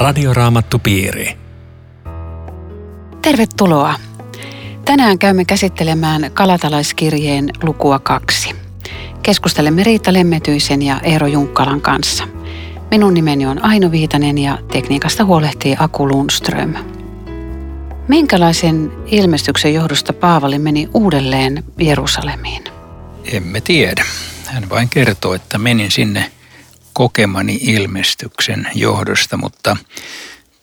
Radioraamattupiiri. Tervetuloa. Tänään käymme käsittelemään kalatalaiskirjeen lukua kaksi. Keskustelemme Riitta Lemmetyisen ja Eero Junkkalan kanssa. Minun nimeni on Aino Viitanen ja tekniikasta huolehtii Aku Lundström. Minkälaisen ilmestyksen johdosta Paavali meni uudelleen Jerusalemiin? Emme tiedä. Hän vain kertoo, että menin sinne kokemani ilmestyksen johdosta, mutta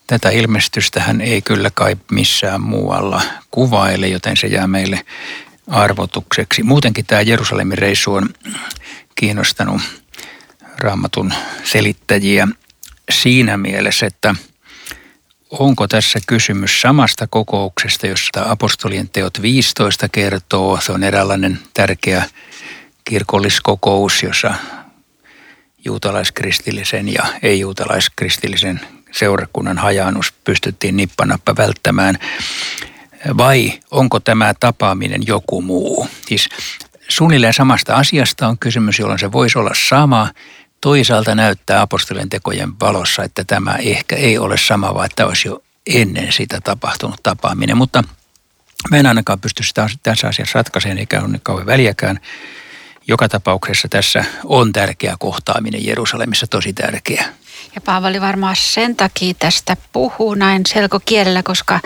tätä ilmestystä hän ei kyllä kai missään muualla kuvaile, joten se jää meille arvotukseksi. Muutenkin tämä Jerusalemin reissu on kiinnostanut raamatun selittäjiä siinä mielessä, että onko tässä kysymys samasta kokouksesta, josta apostolien teot 15 kertoo. Se on eräänlainen tärkeä kirkolliskokous, jossa juutalaiskristillisen ja ei-juutalaiskristillisen seurakunnan hajannus pystyttiin nippanappa välttämään. Vai onko tämä tapaaminen joku muu? Siis suunnilleen samasta asiasta on kysymys, jolloin se voisi olla sama. Toisaalta näyttää apostolien tekojen valossa, että tämä ehkä ei ole sama, vaan että olisi jo ennen sitä tapahtunut tapaaminen. Mutta mä en ainakaan pysty sitä tässä asiassa ratkaisemaan, eikä ole kauhean väliäkään joka tapauksessa tässä on tärkeä kohtaaminen Jerusalemissa, tosi tärkeä. Ja Paavali varmaan sen takia tästä puhuu näin selkokielellä, koska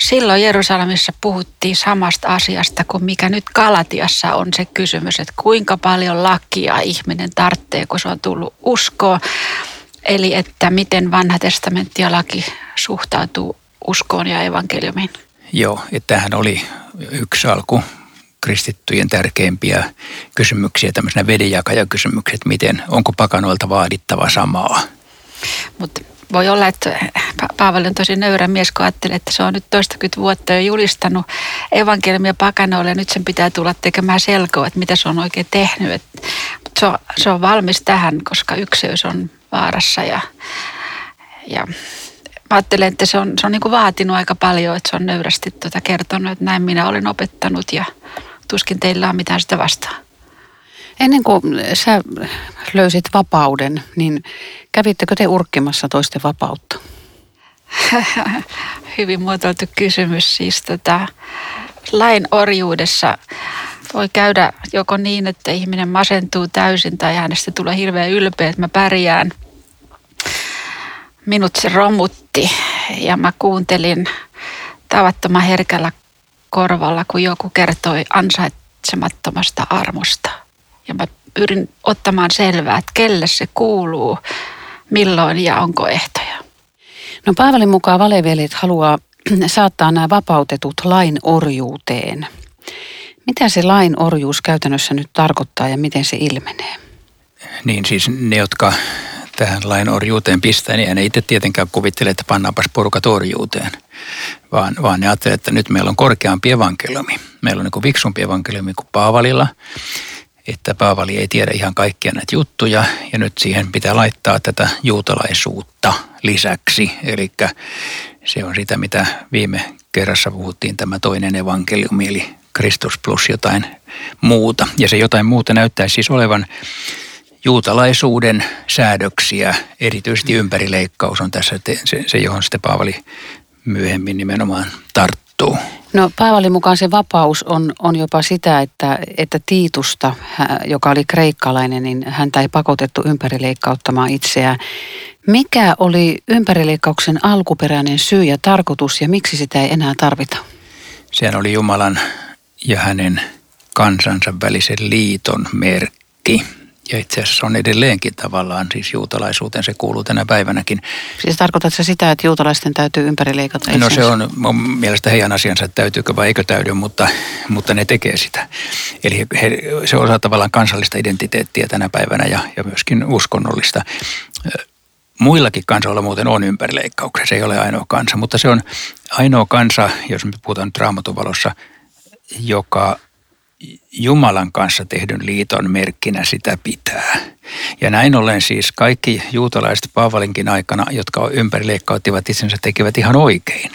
silloin Jerusalemissa puhuttiin samasta asiasta kuin mikä nyt Galatiassa on se kysymys, että kuinka paljon lakia ihminen tarvitsee, kun se on tullut uskoon. Eli että miten vanha testamentti ja laki suhtautuu uskoon ja evankeliumiin. Joo, että tämähän oli yksi alku kristittyjen tärkeimpiä kysymyksiä, tämmöisenä vedenjakajakysymyksiä, että miten, onko pakanoilta vaadittava samaa? Mutta voi olla, että Paavali on tosi nöyrä mies, kun ajattelee, että se on nyt toistakymmentä vuotta jo julistanut evankeliumia pakanoille ja nyt sen pitää tulla tekemään selkoa, että mitä se on oikein tehnyt. Et, mutta se, on, se on valmis tähän, koska ykseys on vaarassa ja, ja mä ajattelen, että se on, se on niin kuin vaatinut aika paljon, että se on nöyrästi tuota kertonut, että näin minä olen opettanut ja tuskin teillä on mitään sitä vastaan. Ennen kuin sä löysit vapauden, niin kävittekö te urkkimassa toisten vapautta? Hyvin muotoiltu kysymys. Siis tota, lain orjuudessa voi käydä joko niin, että ihminen masentuu täysin tai hänestä tulee hirveän ylpeä, että mä pärjään. Minut se romutti ja mä kuuntelin tavattoman herkällä korvalla, kun joku kertoi ansaitsemattomasta armosta. Ja mä pyrin ottamaan selvää, että kelle se kuuluu, milloin ja onko ehtoja. No Paavalin mukaan valevelit haluaa saattaa nämä vapautetut lain orjuuteen. Mitä se lain orjuus käytännössä nyt tarkoittaa ja miten se ilmenee? Niin siis ne, jotka tähän lain orjuuteen pistää, niin ei itse tietenkään kuvittele, että pannaanpas porukat orjuuteen, vaan, vaan ne ajattelee, että nyt meillä on korkeampi evankeliumi. Meillä on niin viksumpi evankeliumi kuin Paavalilla, että Paavali ei tiedä ihan kaikkia näitä juttuja ja nyt siihen pitää laittaa tätä juutalaisuutta lisäksi. Eli se on sitä, mitä viime kerrassa puhuttiin, tämä toinen evankeliumi, eli Kristus plus jotain muuta. Ja se jotain muuta näyttäisi siis olevan juutalaisuuden säädöksiä, erityisesti ympärileikkaus on tässä se, se johon sitten Paavali myöhemmin nimenomaan tarttuu. No Paavalin mukaan se vapaus on, on jopa sitä, että, että Tiitusta, joka oli kreikkalainen, niin häntä ei pakotettu ympärileikkauttamaan itseään. Mikä oli ympärileikkauksen alkuperäinen syy ja tarkoitus ja miksi sitä ei enää tarvita? Sehän oli Jumalan ja hänen kansansa välisen liiton merkki ja itse asiassa on edelleenkin tavallaan, siis juutalaisuuteen se kuuluu tänä päivänäkin. Siis tarkoitatko sitä, että juutalaisten täytyy ympärileikata No se on mun mielestä heidän asiansa, että täytyykö vai eikö täydy, mutta, mutta ne tekee sitä. Eli he, se osa tavallaan kansallista identiteettiä tänä päivänä ja, ja myöskin uskonnollista. Muillakin kansoilla muuten on ympärileikkauksia, se ei ole ainoa kansa, mutta se on ainoa kansa, jos me puhutaan nyt raamatun valossa, joka Jumalan kanssa tehdyn liiton merkkinä sitä pitää. Ja näin ollen siis kaikki juutalaiset Paavalinkin aikana, jotka ympärileikkauttivat itsensä, tekevät ihan oikein.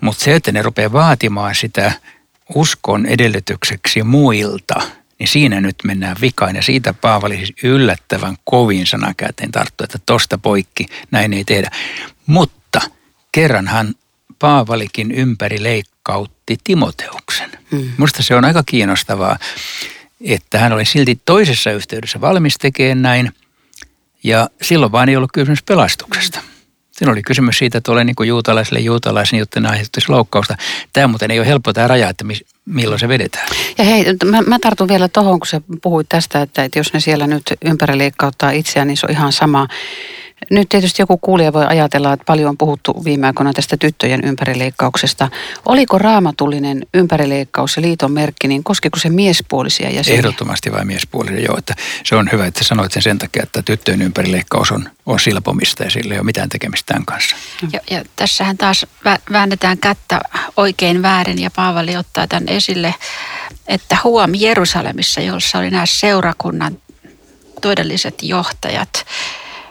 Mutta se, että ne rupeaa vaatimaan sitä uskon edellytykseksi muilta, niin siinä nyt mennään vikaan. Ja siitä Paavali siis yllättävän kovin sanakäteen tarttuu, että tosta poikki, näin ei tehdä. Mutta kerranhan Paavalikin ympäri leikkautti Timoteuksen. Mm. Musta se on aika kiinnostavaa, että hän oli silti toisessa yhteydessä valmis tekemään näin. Ja silloin vaan ei ollut kysymys pelastuksesta. Siinä oli kysymys siitä, että olen niin juutalaisille juutalaisen, jotta aiheuttaisi loukkausta. Tämä muuten ei ole helppo tämä raja, että milloin se vedetään. Ja hei, mä, mä tartun vielä tuohon, kun sä puhuit tästä, että, että jos ne siellä nyt ympärileikkauttaa itseään, niin se on ihan sama. Nyt tietysti joku kuulija voi ajatella, että paljon on puhuttu viime aikoina tästä tyttöjen ympärileikkauksesta. Oliko raamatullinen ympärileikkaus ja liiton merkki, niin koskiko se miespuolisia jäseniä? Ehdottomasti vain miespuolisia, joo. Että se on hyvä, että sanoit sen sen takia, että tyttöjen ympärileikkaus on, on silpomista ja sillä ei ole mitään tekemistä tämän kanssa. Ja, ja tässähän taas väännetään kättä oikein väärin ja Paavali ottaa tämän esille, että huom Jerusalemissa, jossa oli nämä seurakunnan todelliset johtajat,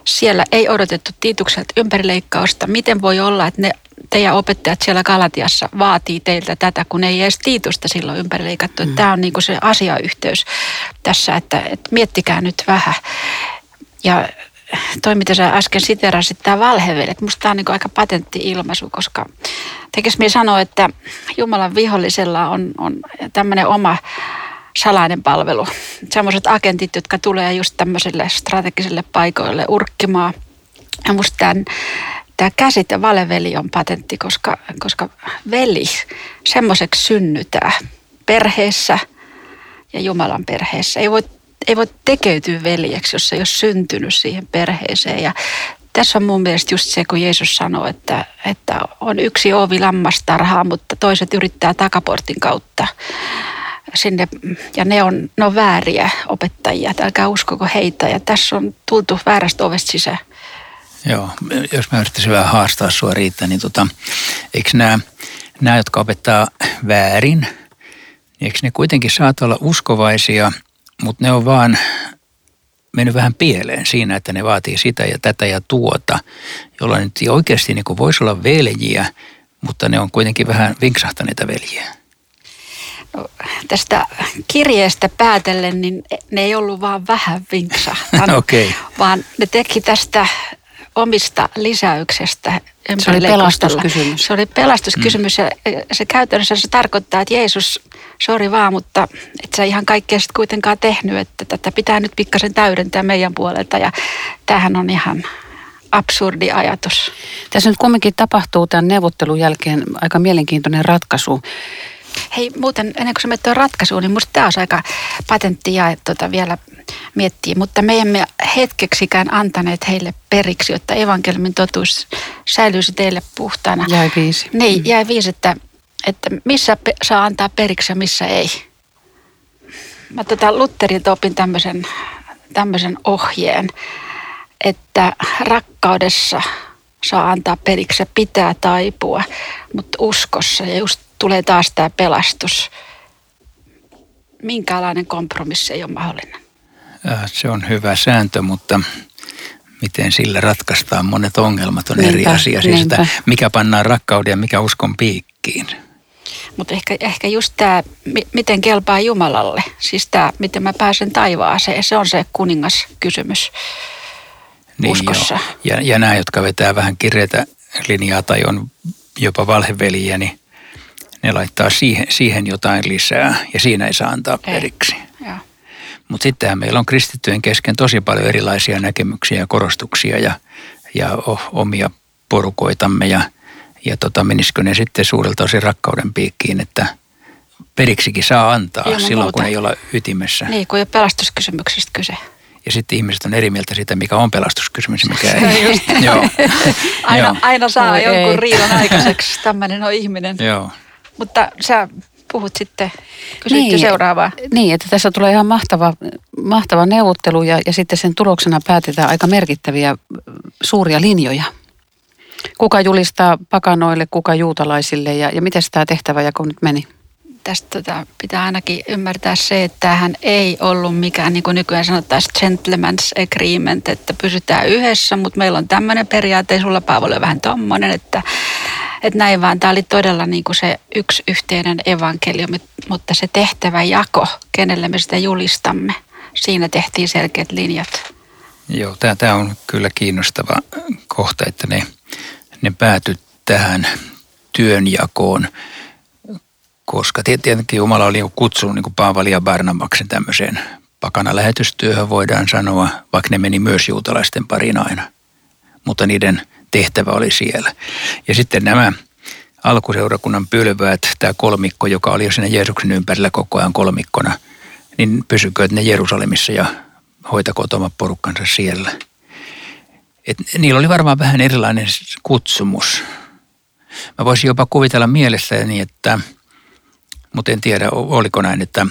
siellä ei odotettu Tiitukselta ympärileikkausta. Miten voi olla, että ne teidän opettajat siellä Galatiassa vaatii teiltä tätä, kun ei edes Tiitusta silloin ympärileikattu. Mm. Tämä on niin kuin se asiayhteys tässä, että, että miettikää nyt vähän. Ja toi, mitä sä äsken siterasit, tämä valhevelet, musta tämä on niin aika patentti ilmaisu, koska tekes minä sanoa, että Jumalan vihollisella on, on tämmöinen oma salainen palvelu. Sellaiset agentit, jotka tulee just tämmöiselle strategiselle paikoille urkkimaan. Ja musta tämän, tämä käsite valeveli on patentti, koska, koska veli semmoiseksi synnytään perheessä ja Jumalan perheessä. Ei voi, ei voi tekeytyä veljeksi, jos ei ole syntynyt siihen perheeseen. Ja tässä on mun mielestä just se, kun Jeesus sanoi, että, että on yksi ovi lammastarhaa, mutta toiset yrittää takaportin kautta sinne, ja ne on, ne on vääriä opettajia, että älkää uskoko heitä, ja tässä on tultu väärästä ovesta sisään. Joo, jos mä yrittäisin vähän haastaa sua Riitta, niin tota, eikö nämä, nämä, jotka opettaa väärin, eikö ne kuitenkin saata olla uskovaisia, mutta ne on vaan mennyt vähän pieleen siinä, että ne vaatii sitä ja tätä ja tuota, jolloin nyt oikeasti niin voisi olla veljiä, mutta ne on kuitenkin vähän vinksahtaneita veljiä tästä kirjeestä päätellen, niin ne ei ollut vaan vähän vinksahtanut, okay. vaan ne teki tästä omista lisäyksestä. Se oli pelastuskysymys. Se oli pelastuskysymys mm. ja se käytännössä se tarkoittaa, että Jeesus, sori vaan, mutta et sä ihan kaikkea sitten kuitenkaan tehnyt, että tätä pitää nyt pikkasen täydentää meidän puolelta ja tämähän on ihan absurdi ajatus. Tässä nyt kumminkin tapahtuu tämän neuvottelun jälkeen aika mielenkiintoinen ratkaisu. Hei muuten, ennen kuin sä menet ratkaisuun, niin musta tämä olisi aika patentti ja tuota vielä miettiä, mutta me emme hetkeksikään antaneet heille periksi, jotta evankeliumin totuus säilyisi teille puhtaana. Jäi viisi. Niin, mm. jäi viisi, että, että missä saa antaa periksi ja missä ei. Mä tota Lutterilta opin tämmöisen, tämmöisen ohjeen, että rakkaudessa saa antaa periksi ja pitää taipua, mutta uskossa ja just tulee taas tämä pelastus. Minkälainen kompromissi ei ole mahdollinen? Äh, se on hyvä sääntö, mutta miten sillä ratkaistaan monet ongelmat on niinpä, eri asia. Siis sitä, mikä pannaan rakkauden ja mikä uskon piikkiin. Mutta ehkä, ehkä just tämä, miten kelpaa Jumalalle. Siis tämä, miten mä pääsen taivaaseen, se on se kuningas kysymys niin uskossa. Ja, ja nämä, jotka vetää vähän kireitä linjaa tai on jopa valheveliä, niin ne laittaa siihen, siihen jotain lisää ja siinä ei saa antaa periksi. Mutta sittenhän meillä on kristittyjen kesken tosi paljon erilaisia näkemyksiä ja korostuksia ja, ja omia porukoitamme ja, ja tota, menisikö ne sitten suurelta osin rakkauden piikkiin, että periksikin saa antaa Ilman silloin, muuta. kun ei olla ytimessä. Niin, kun ei ole pelastuskysymyksistä kyse. Ja sitten ihmiset on eri mieltä siitä, mikä on pelastuskysymys mikä ei. Joo. aina, aina saa Oi jonkun ei. riidan aikaiseksi, tämmöinen on ihminen. Joo. Mutta sä puhut sitten, kysyt niin, seuraavaa. Niin, että tässä tulee ihan mahtava, mahtava neuvottelu ja, ja sitten sen tuloksena päätetään aika merkittäviä suuria linjoja. Kuka julistaa pakanoille, kuka juutalaisille ja, ja miten tämä tehtäväjako nyt meni? Tästä tota, pitää ainakin ymmärtää se, että tämähän ei ollut mikään, niin kuin nykyään sanotaan, gentleman's agreement, että pysytään yhdessä, mutta meillä on tämmöinen periaate, sulla Paavolle vähän tommonen, että että näin vaan tämä oli todella niin kuin se yksi yhteinen evankeliumi, mutta se tehtävä jako, kenelle me sitä julistamme, siinä tehtiin selkeät linjat. Joo, tämä on kyllä kiinnostava kohta, että ne, ne pääty tähän työnjakoon, koska tietenkin Jumala oli kutsunut niin kuin Paavali ja Barnabaksen tämmöiseen pakana lähetystyöhön voidaan sanoa, vaikka ne meni myös juutalaisten pariin aina. Mutta niiden tehtävä oli siellä. Ja sitten nämä alkuseurakunnan pylväät, tämä kolmikko, joka oli jo siinä Jeesuksen ympärillä koko ajan kolmikkona, niin pysykööt ne Jerusalemissa ja hoitakoot omat porukkansa siellä. Et niillä oli varmaan vähän erilainen kutsumus. Mä voisin jopa kuvitella mielessäni, että, mutta en tiedä oliko näin, että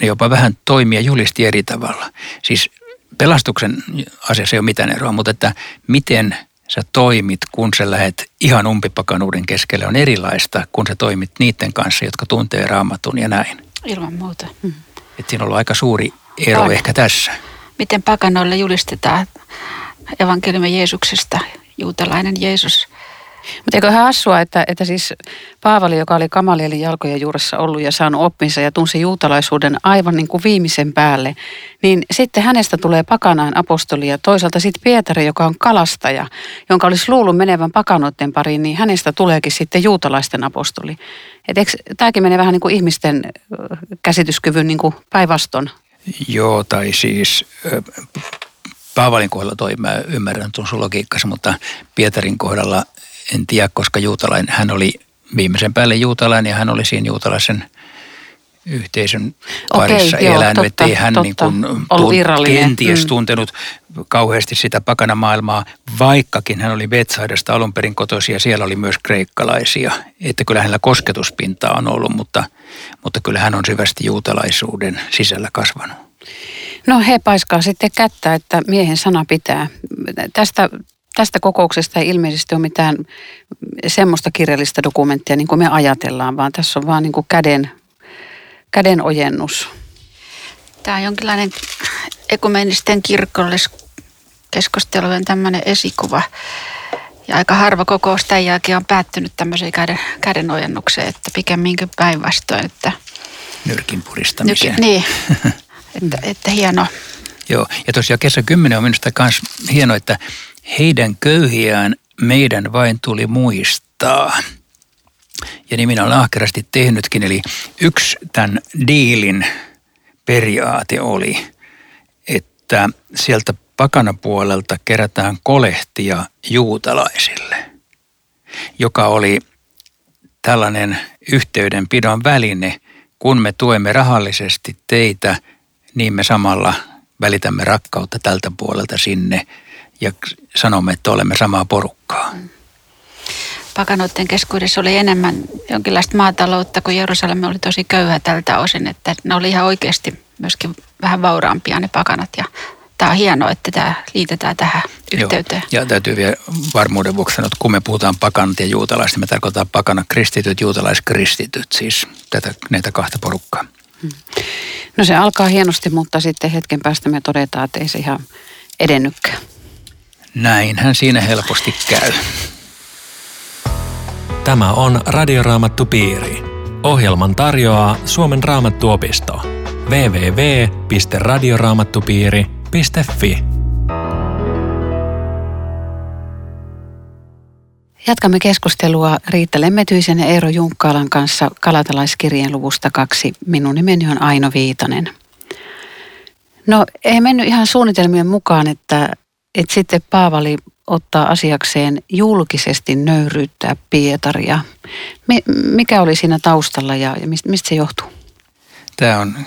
ne jopa vähän toimia julisti eri tavalla. Siis pelastuksen asiassa ei ole mitään eroa, mutta että miten sä toimit, kun sä lähet ihan umpipakanuuden keskelle, on erilaista, kun sä toimit niiden kanssa, jotka tuntee raamatun ja näin. Ilman muuta. Mm. Et siinä on ollut aika suuri ero on. ehkä tässä. Miten pakanoille julistetaan evankeliumi Jeesuksesta, juutalainen Jeesus – mutta eikö hassua, että, että siis Paavali, joka oli Kamalielin jalkojen juuressa ollut ja saanut oppinsa ja tunsi juutalaisuuden aivan niin kuin viimeisen päälle, niin sitten hänestä tulee pakanaan apostoli ja toisaalta sitten Pietari, joka on kalastaja, jonka olisi luullut menevän pakanoiden pariin, niin hänestä tuleekin sitten juutalaisten apostoli. Tämäkin menee vähän niin kuin ihmisten käsityskyvyn niin kuin päinvaston? Joo, tai siis Paavalin kohdalla toi, mä ymmärrän tuon sun logiikkasi, mutta Pietarin kohdalla en tiedä, koska juutalainen, hän oli viimeisen päälle juutalainen ja hän oli siinä juutalaisen yhteisön parissa Okei, elänyt, joo, totta, ettei hän totta. niin kuin irrallinen. kenties Mm. tuntenut kauheasti sitä pakana maailmaa, vaikkakin hän oli Betsaidasta alun perin kotoisin ja siellä oli myös kreikkalaisia. Että kyllä hänellä kosketuspintaa on ollut, mutta, mutta kyllä hän on syvästi juutalaisuuden sisällä kasvanut. No he paiskaa sitten kättä, että miehen sana pitää. Tästä, tästä kokouksesta ei ilmeisesti ole mitään semmoista kirjallista dokumenttia, niin kuin me ajatellaan, vaan tässä on vaan niin kuin käden, käden ojennus. Tämä on jonkinlainen ekumenisten kirkolliskeskustelujen tämmöinen esikuva. Ja aika harva kokous tämän jälkeen on päättynyt tämmöiseen käden, kädenojennukseen, että pikemminkin päinvastoin. Että, Nyrkin puristamiseen. Nyky, niin, että, että hieno. Joo, ja tosiaan kesä 10 on minusta myös hieno, että heidän köyhiään meidän vain tuli muistaa. Ja niin minä olen ahkerasti tehnytkin, eli yksi tämän diilin periaate oli, että sieltä pakanapuolelta kerätään kolehtia juutalaisille, joka oli tällainen yhteydenpidon väline, kun me tuemme rahallisesti teitä, niin me samalla välitämme rakkautta tältä puolelta sinne ja sanomme, että olemme samaa porukkaa. Pakanoiden keskuudessa oli enemmän jonkinlaista maataloutta, kun Jerusalem oli tosi köyhä tältä osin, että ne oli ihan oikeasti myöskin vähän vauraampia ne pakanat ja tämä on hienoa, että tämä liitetään tähän yhteyteen. Joo. Ja täytyy vielä varmuuden vuoksi sanoa, että kun me puhutaan pakanat ja juutalaiset, me tarkoitetaan pakana kristityt, juutalaiskristityt, siis tätä, näitä kahta porukkaa. No se alkaa hienosti, mutta sitten hetken päästä me todetaan, että ei se ihan edennytkään. Näinhän siinä helposti käy. Tämä on Radioraamattu Piiri. Ohjelman tarjoaa Suomen raamattuopisto. www.radioraamattupiiri.fi Jatkamme keskustelua Riitta Lemmetyisen ja Eero Junkkaalan kanssa Kalatalaiskirjeen luvusta kaksi. Minun nimeni on Aino Viitanen. No ei mennyt ihan suunnitelmien mukaan, että, että sitten Paavali ottaa asiakseen julkisesti nöyryyttää Pietaria. Mi- mikä oli siinä taustalla ja, mistä, se johtuu? Tämä on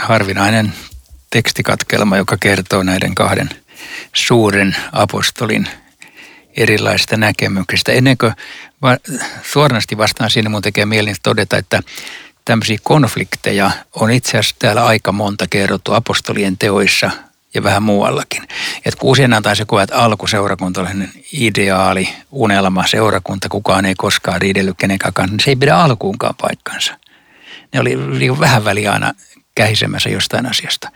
harvinainen tekstikatkelma, joka kertoo näiden kahden suuren apostolin erilaisista näkemyksistä. Ennen kuin va- suorasti vastaan siinä mun tekee mieli todeta, että tämmöisiä konflikteja on itse asiassa täällä aika monta kerrottu apostolien teoissa ja vähän muuallakin. Et kun usein antaa se kuva, että alkuseurakunta on ideaali, unelma, seurakunta, kukaan ei koskaan riidellyt kenenkään kanssa, niin se ei pidä alkuunkaan paikkansa. Ne oli niin vähän väliä aina kähisemässä jostain asiasta.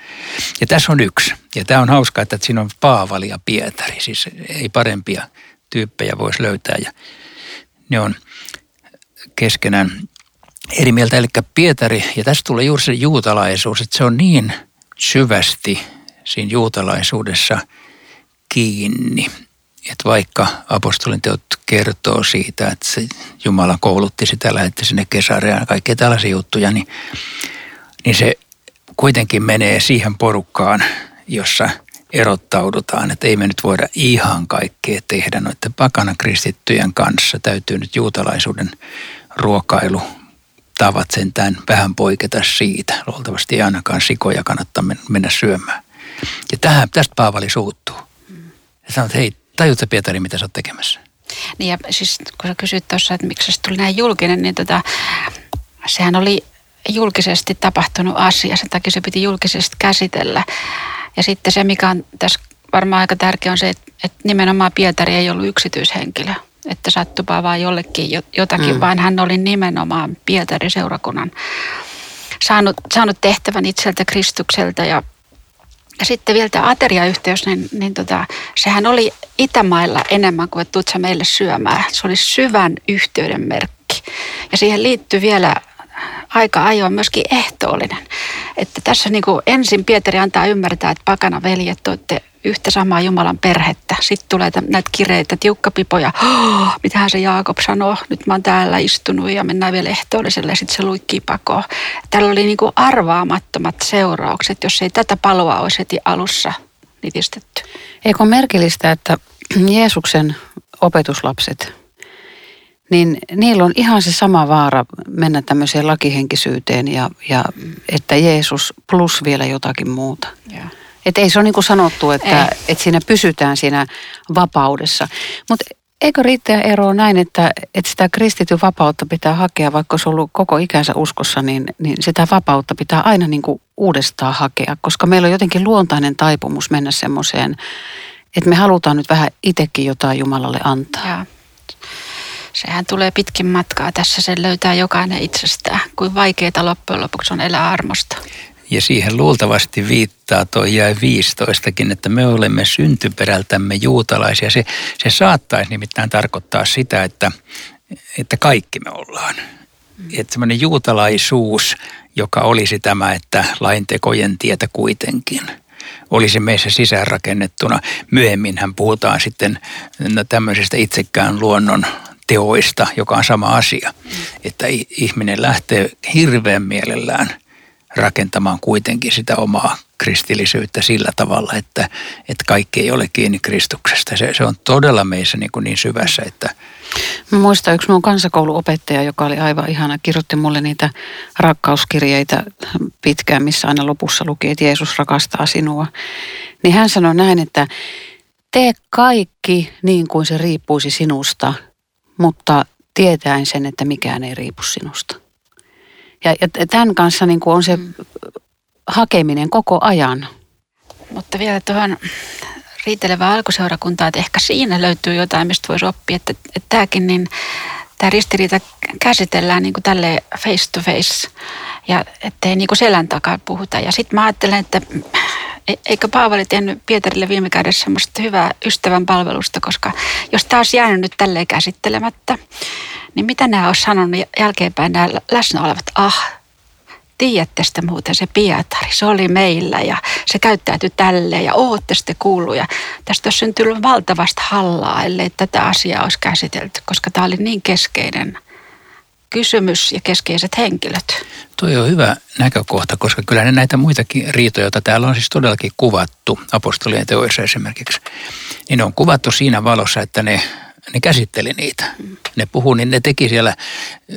Ja tässä on yksi. Ja tämä on hauskaa, että siinä on Paavali ja Pietari. Siis ei parempia tyyppejä voisi löytää. Ja ne on keskenään eri mieltä. Eli Pietari, ja tässä tulee juuri se juutalaisuus, että se on niin syvästi siinä juutalaisuudessa kiinni. Että vaikka apostolin teot kertoo siitä, että se Jumala koulutti sitä, lähetti sinne Kesareaan ja kaikkea tällaisia juttuja, niin, niin se kuitenkin menee siihen porukkaan, jossa erottaudutaan, että ei me nyt voida ihan kaikkea tehdä noiden pakana kristittyjen kanssa. Täytyy nyt juutalaisuuden ruokailu tavat sentään vähän poiketa siitä. Luultavasti ei ainakaan sikoja kannattaa mennä syömään. Ja tähän, tästä Paavali suuttuu. Ja sanoo, että hei, tajutko Pietari, mitä sä oot tekemässä? Niin ja siis kun sä kysyt tuossa, että miksi se tuli näin julkinen, niin tota, sehän oli julkisesti tapahtunut asia, sen takia se piti julkisesti käsitellä. Ja sitten se, mikä on tässä varmaan aika tärkeä, on se, että, että nimenomaan Pietari ei ollut yksityishenkilö että sattupaa vaan jollekin jotakin, mm. vaan hän oli nimenomaan Pietarin seurakunnan saanut, saanut tehtävän itseltä Kristukselta ja sitten vielä tämä ateriayhteys, niin, niin tota, sehän oli Itämailla enemmän kuin että sä meille syömään. Se oli syvän yhteyden merkki. Ja siihen liittyy vielä aika ajoin myöskin ehtoollinen. Että tässä niin kuin ensin Pietari antaa ymmärtää, että pakana veljet, olette yhtä samaa Jumalan perhettä. Sitten tulee näitä kireitä, tiukkapipoja. Oh, mitähän se Jaakob sanoo? Nyt mä oon täällä istunut ja mennään vielä ehtoolliselle ja sitten se luikkii pakoon. Täällä oli niin kuin arvaamattomat seuraukset, jos ei tätä paloa olisi heti alussa nitistetty. Eikö merkillistä, että Jeesuksen opetuslapset, niin niillä on ihan se sama vaara mennä tämmöiseen lakihenkisyyteen ja, ja että Jeesus plus vielä jotakin muuta. Yeah. Että ei se ole niin kuin sanottu, että, että siinä pysytään siinä vapaudessa. Mutta eikö riittäjä ero näin, että, että sitä kristityn vapautta pitää hakea, vaikka se on ollut koko ikänsä uskossa, niin, niin sitä vapautta pitää aina niin kuin uudestaan hakea, koska meillä on jotenkin luontainen taipumus mennä semmoiseen, että me halutaan nyt vähän itsekin jotain Jumalalle antaa. Ja. Sehän tulee pitkin matkaa. Tässä sen löytää jokainen itsestään. Kuin vaikeaa loppujen lopuksi on elää armosta. Ja siihen luultavasti viittaa tuo jäi 15kin, että me olemme syntyperältämme juutalaisia. Se, se saattaisi nimittäin tarkoittaa sitä, että, että kaikki me ollaan. Että semmoinen juutalaisuus, joka olisi tämä, että laintekojen tietä kuitenkin olisi meissä sisäänrakennettuna. Myöhemminhän puhutaan sitten no, tämmöisestä itsekään luonnon teoista, joka on sama asia. Että ihminen lähtee hirveän mielellään – rakentamaan kuitenkin sitä omaa kristillisyyttä sillä tavalla, että, että kaikki ei ole kiinni Kristuksesta. Se, se on todella meissä niin, kuin niin syvässä, että... Mä muistan yksi mun kansakouluopettaja, joka oli aivan ihana, kirjoitti mulle niitä rakkauskirjeitä pitkään, missä aina lopussa luki, että Jeesus rakastaa sinua. Niin hän sanoi näin, että tee kaikki niin kuin se riippuisi sinusta, mutta tietäen sen, että mikään ei riipu sinusta. Ja, ja tämän kanssa niin kuin on se hakeminen koko ajan. Mutta vielä tuohon riitelevään alkuseurakuntaan, että ehkä siinä löytyy jotain, mistä voisi oppia, että, että tämäkin niin, tämä ristiriita käsitellään niin kuin tälle face to face ja ettei niin kuin selän takaa puhuta. Ja sitten mä ajattelen, että eikö Paavali tehnyt Pietarille viime kädessä semmoista hyvää ystävän palvelusta, koska jos taas jäänyt nyt tälleen käsittelemättä, niin mitä nämä olisi sanonut jälkeenpäin nämä läsnä olevat, ah, tiedätte sitä muuten se Pietari, se oli meillä ja se käyttäytyi tälleen ja ootte sitten kuullut. Tästä olisi syntynyt valtavasti hallaa, ellei tätä asiaa olisi käsitelty, koska tämä oli niin keskeinen kysymys ja keskeiset henkilöt. Tuo on hyvä näkökohta, koska kyllä ne näitä muitakin riitoja, joita täällä on siis todellakin kuvattu, apostolien teoissa esimerkiksi, niin ne on kuvattu siinä valossa, että ne ne käsitteli niitä. Ne puhuu, niin ne teki siellä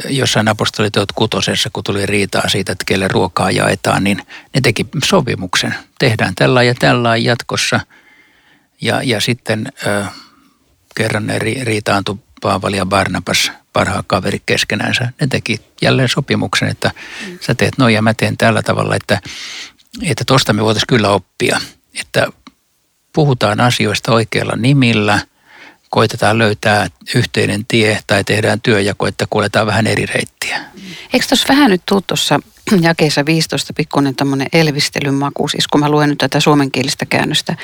jossain apostoliteot kutosessa, kun tuli riitaa siitä, että kelle ruokaa jaetaan, niin ne teki sopimuksen. Tehdään tällä ja tällä jatkossa. Ja, ja sitten ö, kerran ne ri, riitaantui Paavali ja Barnabas, parhaat kaverit keskenänsä. Ne teki jälleen sopimuksen, että mm. sä teet noin ja mä teen tällä tavalla, että että tosta me voitaisiin kyllä oppia, että puhutaan asioista oikealla nimillä – koitetaan löytää yhteinen tie tai tehdään työjako, että kuljetaan vähän eri reittiä. Eikö tuossa vähän nyt tuu tuossa jakeessa 15 pikkuinen tämmöinen elvistelyn maku, siis kun mä luen nyt tätä suomenkielistä käännöstä.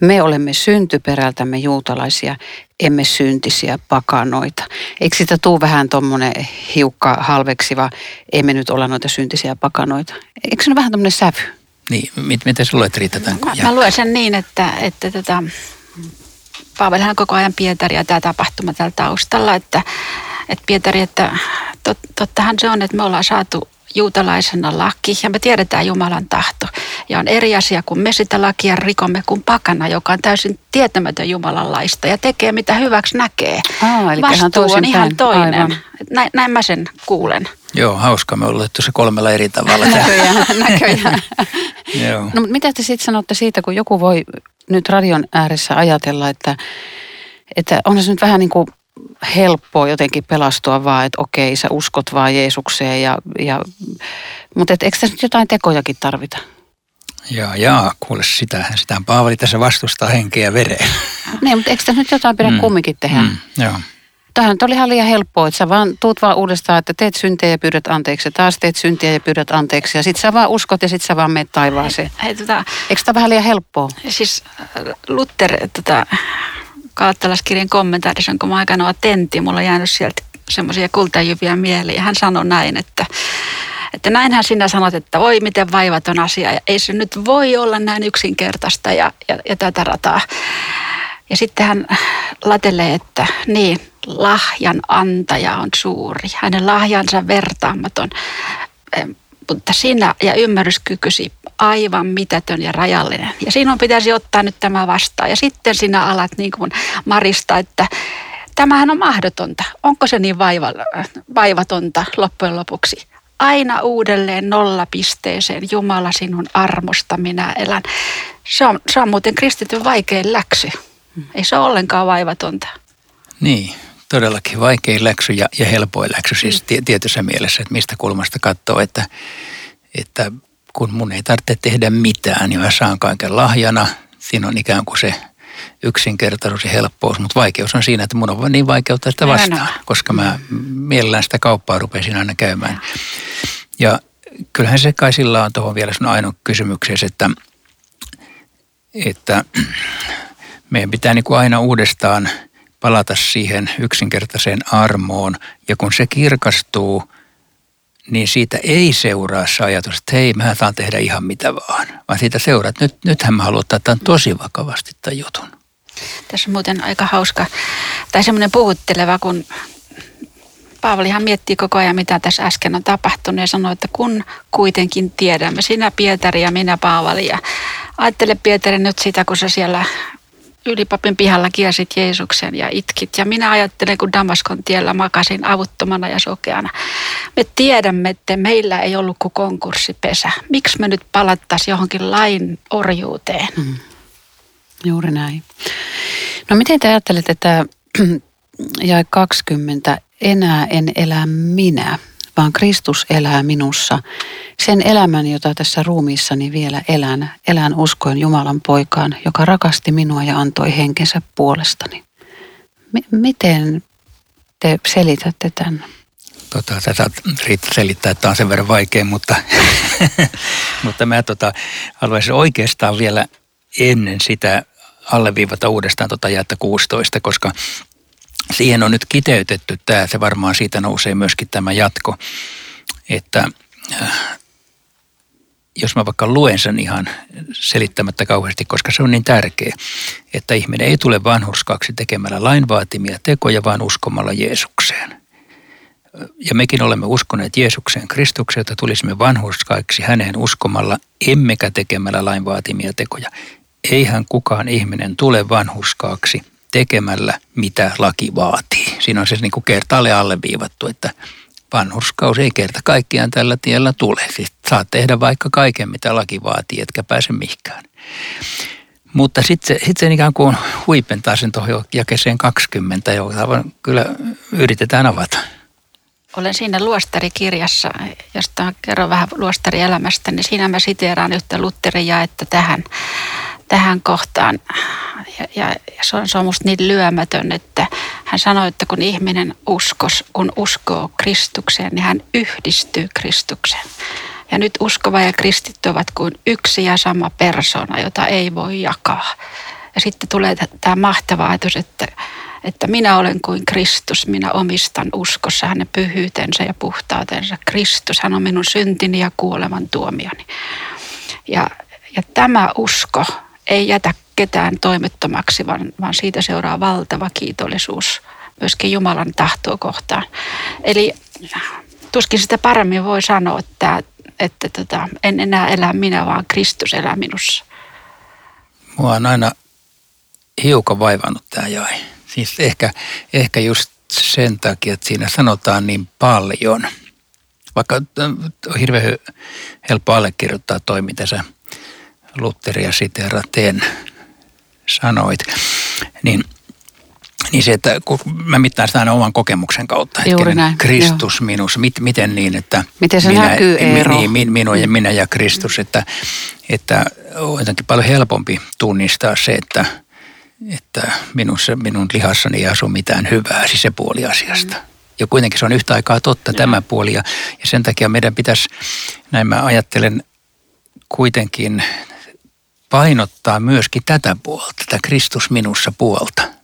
Me olemme syntyperältämme juutalaisia. emme syntisiä pakanoita. Eikö sitä tuu vähän tuommoinen hiukka halveksiva, emme nyt olla noita syntisiä pakanoita? Eikö se ole vähän tuommoinen sävy? Niin, mit, miten sä luet Riitta tämän? Mä, mä luen sen niin, että, että tota, Paavelihan koko ajan Pietari ja tämä tapahtuma täällä taustalla, että, että Pietari, että tot, tottahan se on, että me ollaan saatu juutalaisena laki ja me tiedetään Jumalan tahto. Ja on eri asia, kun me sitä lakia rikomme kuin pakana, joka on täysin tietämätön Jumalan laista ja tekee mitä hyväksi näkee. Aa, eli Vastuu ihan on ihan toinen. Aivan. Näin, näin mä sen kuulen. Joo, hauska. Me ollaan se kolmella eri tavalla. Näköjään, näköjään. Joo. No mitä te sitten sanotte siitä, kun joku voi nyt radion ääressä ajatella, että, että on se nyt vähän niin kuin helppoa jotenkin pelastua vaan, että okei, sä uskot vaan Jeesukseen. Ja, ja, mutta et, eikö tässä nyt jotain tekojakin tarvita? Jaa, jaa, kuule sitä. Sitähän Paavali tässä vastustaa henkeä ja vereen. Niin, mutta eikö tässä nyt jotain pidä Mm. mm. kumminkin tehdä? Mm. Joo. Tämähän nyt oli ihan liian helppoa, että sä vaan tuut vaan uudestaan, että teet syntejä ja pyydät anteeksi. Ja taas teet syntiä ja pyydät anteeksi. Ja sit sä vaan uskot ja sit sä vaan menet taivaaseen. Hei, tota, Eikö tämä vähän liian helppoa? siis äh, Luther tota, Kalattalaskirjan kommentaarissa, kun mä aikana olen tentti, mulla on jäänyt sieltä semmoisia kultajyviä mieliin. Ja hän sanoi näin, että, että näinhän sinä sanot, että voi miten vaivaton asia. Ja ei se nyt voi olla näin yksinkertaista ja, ja, ja tätä rataa. Ja sitten hän latelee, että niin, lahjan antaja on suuri. Hänen lahjansa vertaamaton. Mutta sinä ja ymmärryskykysi aivan mitätön ja rajallinen. Ja sinun pitäisi ottaa nyt tämä vastaan. Ja sitten sinä alat niin kuin Marista, että tämähän on mahdotonta. Onko se niin vaiva, vaivatonta loppujen lopuksi? Aina uudelleen nollapisteeseen. Jumala sinun armosta minä elän. Se on, se on muuten kristityn vaikein läksy. Ei se ole ollenkaan vaivatonta. Niin, todellakin vaikein läksy ja, ja helpoin läksy siis tie, tietyssä mielessä, että mistä kulmasta katsoo, että, että kun mun ei tarvitse tehdä mitään, niin mä saan kaiken lahjana. Siinä on ikään kuin se yksinkertaisuus ja helppous, mutta vaikeus on siinä, että mun on niin vaikeutta sitä vastaan, koska mä mielellään sitä kauppaa rupesin aina käymään. Ja kyllähän se kai sillä on tuohon vielä sun ainoa kysymyksessä, että, että meidän pitää niin kuin aina uudestaan palata siihen yksinkertaiseen armoon. Ja kun se kirkastuu, niin siitä ei seuraa se ajatus, että hei, mä saan tehdä ihan mitä vaan. Vaan siitä seuraa, että nyt, nythän mä haluan ottaa tämän tosi vakavasti tämän jutun. Tässä on muuten aika hauska, tai semmoinen puhutteleva, kun Paavalihan miettii koko ajan, mitä tässä äsken on tapahtunut ja sanoo, että kun kuitenkin tiedämme, sinä Pietari ja minä Paavali. Ja ajattele Pietari nyt sitä, kun sä siellä ylipapin pihalla kiersit Jeesuksen ja itkit. Ja minä ajattelen, kun Damaskon tiellä makasin avuttomana ja sokeana. Me tiedämme, että meillä ei ollut kuin konkurssipesä. Miksi me nyt palattaisiin johonkin lain orjuuteen? Juuri näin. No miten te ajattelette, että jae 20, enää en elä minä, vaan Kristus elää minussa. Sen elämän, jota tässä ruumiissani vielä elän, elän uskoen Jumalan poikaan, joka rakasti minua ja antoi henkensä puolestani. M- miten te selitätte tämän? Tota, sä saat selittää, että on sen verran vaikea, mutta, mutta mä tota, haluaisin oikeastaan vielä ennen sitä alleviivata uudestaan tota jaetta 16, koska siihen on nyt kiteytetty tämä, se varmaan siitä nousee myöskin tämä jatko, että äh, jos mä vaikka luen sen ihan selittämättä kauheasti, koska se on niin tärkeä, että ihminen ei tule vanhurskaksi tekemällä lain vaatimia tekoja, vaan uskomalla Jeesukseen. Ja mekin olemme uskoneet Jeesukseen Kristukseen, että tulisimme vanhurskaiksi häneen uskomalla, emmekä tekemällä lain vaatimia tekoja. Eihän kukaan ihminen tule vanhurskaaksi tekemällä, mitä laki vaatii. Siinä on se niin kuin kertaalle alleviivattu, että vanhurskaus ei kerta kaikkiaan tällä tiellä tule. Siis saat tehdä vaikka kaiken, mitä laki vaatii, etkä pääse mihinkään. Mutta sitten se, sit se ikään kuin huipentaa sen tuohon jakeeseen 20, jota kyllä yritetään avata. Olen siinä luostarikirjassa, josta kerron vähän luostarielämästä, niin siinä mä siteeraan yhtä Lutherin jaetta tähän, tähän kohtaan. Ja, ja, ja se, on, se on musta niin lyömätön, että hän sanoi, että kun ihminen uskos, kun uskoo Kristukseen, niin hän yhdistyy Kristukseen. Ja nyt uskova ja kristitty ovat kuin yksi ja sama persona, jota ei voi jakaa. Ja sitten tulee tämä mahtava ajatus, että, että minä olen kuin Kristus, minä omistan uskossa hänen pyhyytensä ja puhtautensa. Kristus, hän on minun syntini ja kuoleman tuomioni. Ja, ja tämä usko ei jätä ketään toimettomaksi, vaan, vaan siitä seuraa valtava kiitollisuus myöskin Jumalan tahtoa kohtaan. Eli tuskin sitä paremmin voi sanoa, että, että tota, en enää elä minä, vaan Kristus elää minussa. Mua on aina hiukan vaivannut tämä jae. Siis ehkä, ehkä just sen takia, että siinä sanotaan niin paljon. Vaikka on hirveän helppo allekirjoittaa toi, mitä sä Lutteria siteraten sanoit, niin – niin se, että kun mä mittaan sitä aina oman kokemuksen kautta. Juuri näin. Kristus Joo. minussa. Mit, miten niin, että... Miten se minä, näkyy Eero? Niin, min, minua ja minä ja Kristus. Että, että on jotenkin paljon helpompi tunnistaa se, että, että minussa, minun lihassani ei asu mitään hyvää, siis se puoli asiasta. Mm. Ja kuitenkin se on yhtä aikaa totta, tämä puoli. Ja, ja sen takia meidän pitäisi, näin mä ajattelen, kuitenkin painottaa myöskin tätä puolta, tätä Kristus minussa puolta –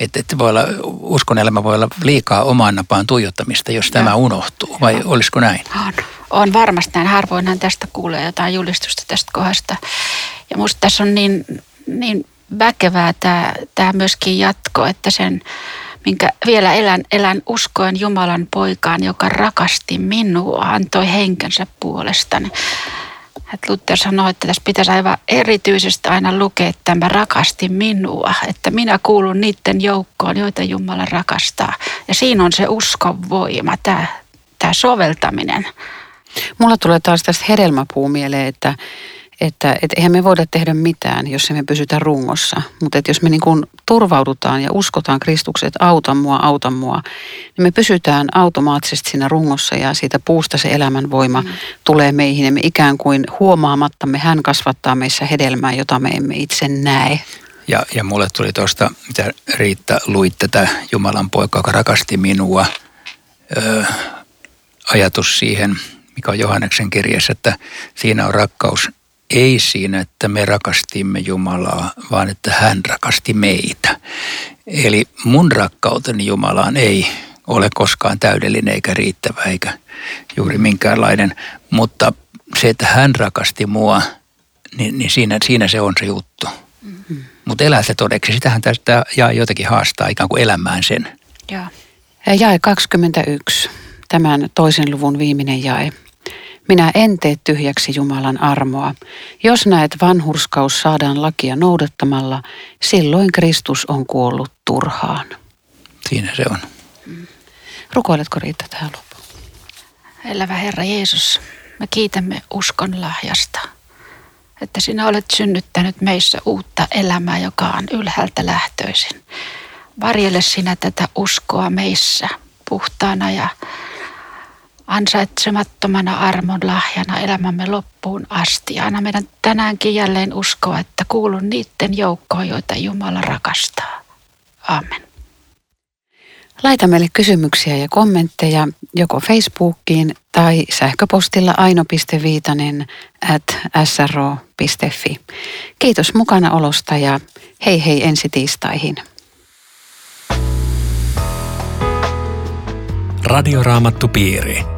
että, että voi olla, uskon elämä voi olla liikaa omaan napaan tuijottamista, jos tämä unohtuu, vai Joo. olisiko näin? On, on varmasti näin. Harvoinhan tästä kuulee jotain julistusta tästä kohdasta. Ja minusta tässä on niin, niin väkevää tämä, tämä myöskin jatko, että sen, minkä vielä elän, elän uskoen Jumalan poikaan, joka rakasti minua, antoi henkensä puolestani. Että Luther sanoi, että tässä pitäisi aivan erityisesti aina lukea, että tämä rakasti minua, että minä kuulun niiden joukkoon, joita Jumala rakastaa. Ja siinä on se uskon voima, tämä soveltaminen. Mulla tulee taas tästä hedelmäpuu mieleen, että että et eihän me voida tehdä mitään, jos me pysytä rungossa. Mutta jos me niin kun turvaudutaan ja uskotaan Kristukset, auta mua, auta mua, niin me pysytään automaattisesti siinä rungossa ja siitä puusta se elämänvoima mm. tulee meihin. Ja me ikään kuin huomaamattamme hän kasvattaa meissä hedelmää, jota me emme itse näe. Ja, ja mulle tuli tuosta, mitä Riitta luit tätä Jumalan poika, joka rakasti minua, ö, ajatus siihen, mikä on Johanneksen kirjassa, että siinä on rakkaus ei siinä, että me rakastimme Jumalaa, vaan että hän rakasti meitä. Eli mun rakkauteni Jumalaan ei ole koskaan täydellinen eikä riittävä eikä juuri minkäänlainen, mutta se, että hän rakasti mua, niin, niin siinä, siinä se on se juttu. Mm-hmm. Mutta elää se todeksi, sitähän tästä jää jotenkin haastaa ikään kuin elämään sen. Ja. Jae 21, tämän toisen luvun viimeinen jae. Minä en tee tyhjäksi Jumalan armoa. Jos näet vanhurskaus saadaan lakia noudattamalla, silloin Kristus on kuollut turhaan. Siinä se on. Rukoiletko Riitta tähän loppuun? Elävä Herra Jeesus, me kiitämme uskon lahjasta, että sinä olet synnyttänyt meissä uutta elämää, joka on ylhäältä lähtöisin. Varjele sinä tätä uskoa meissä puhtaana ja ansaitsemattomana armon lahjana elämämme loppuun asti. Anna meidän tänäänkin jälleen uskoa, että kuulun niiden joukkoon, joita Jumala rakastaa. Amen. Laita meille kysymyksiä ja kommentteja joko Facebookiin tai sähköpostilla aino.viitanen at sro.fi. Kiitos mukana olosta ja hei hei ensi tiistaihin. Radioraamattupiiri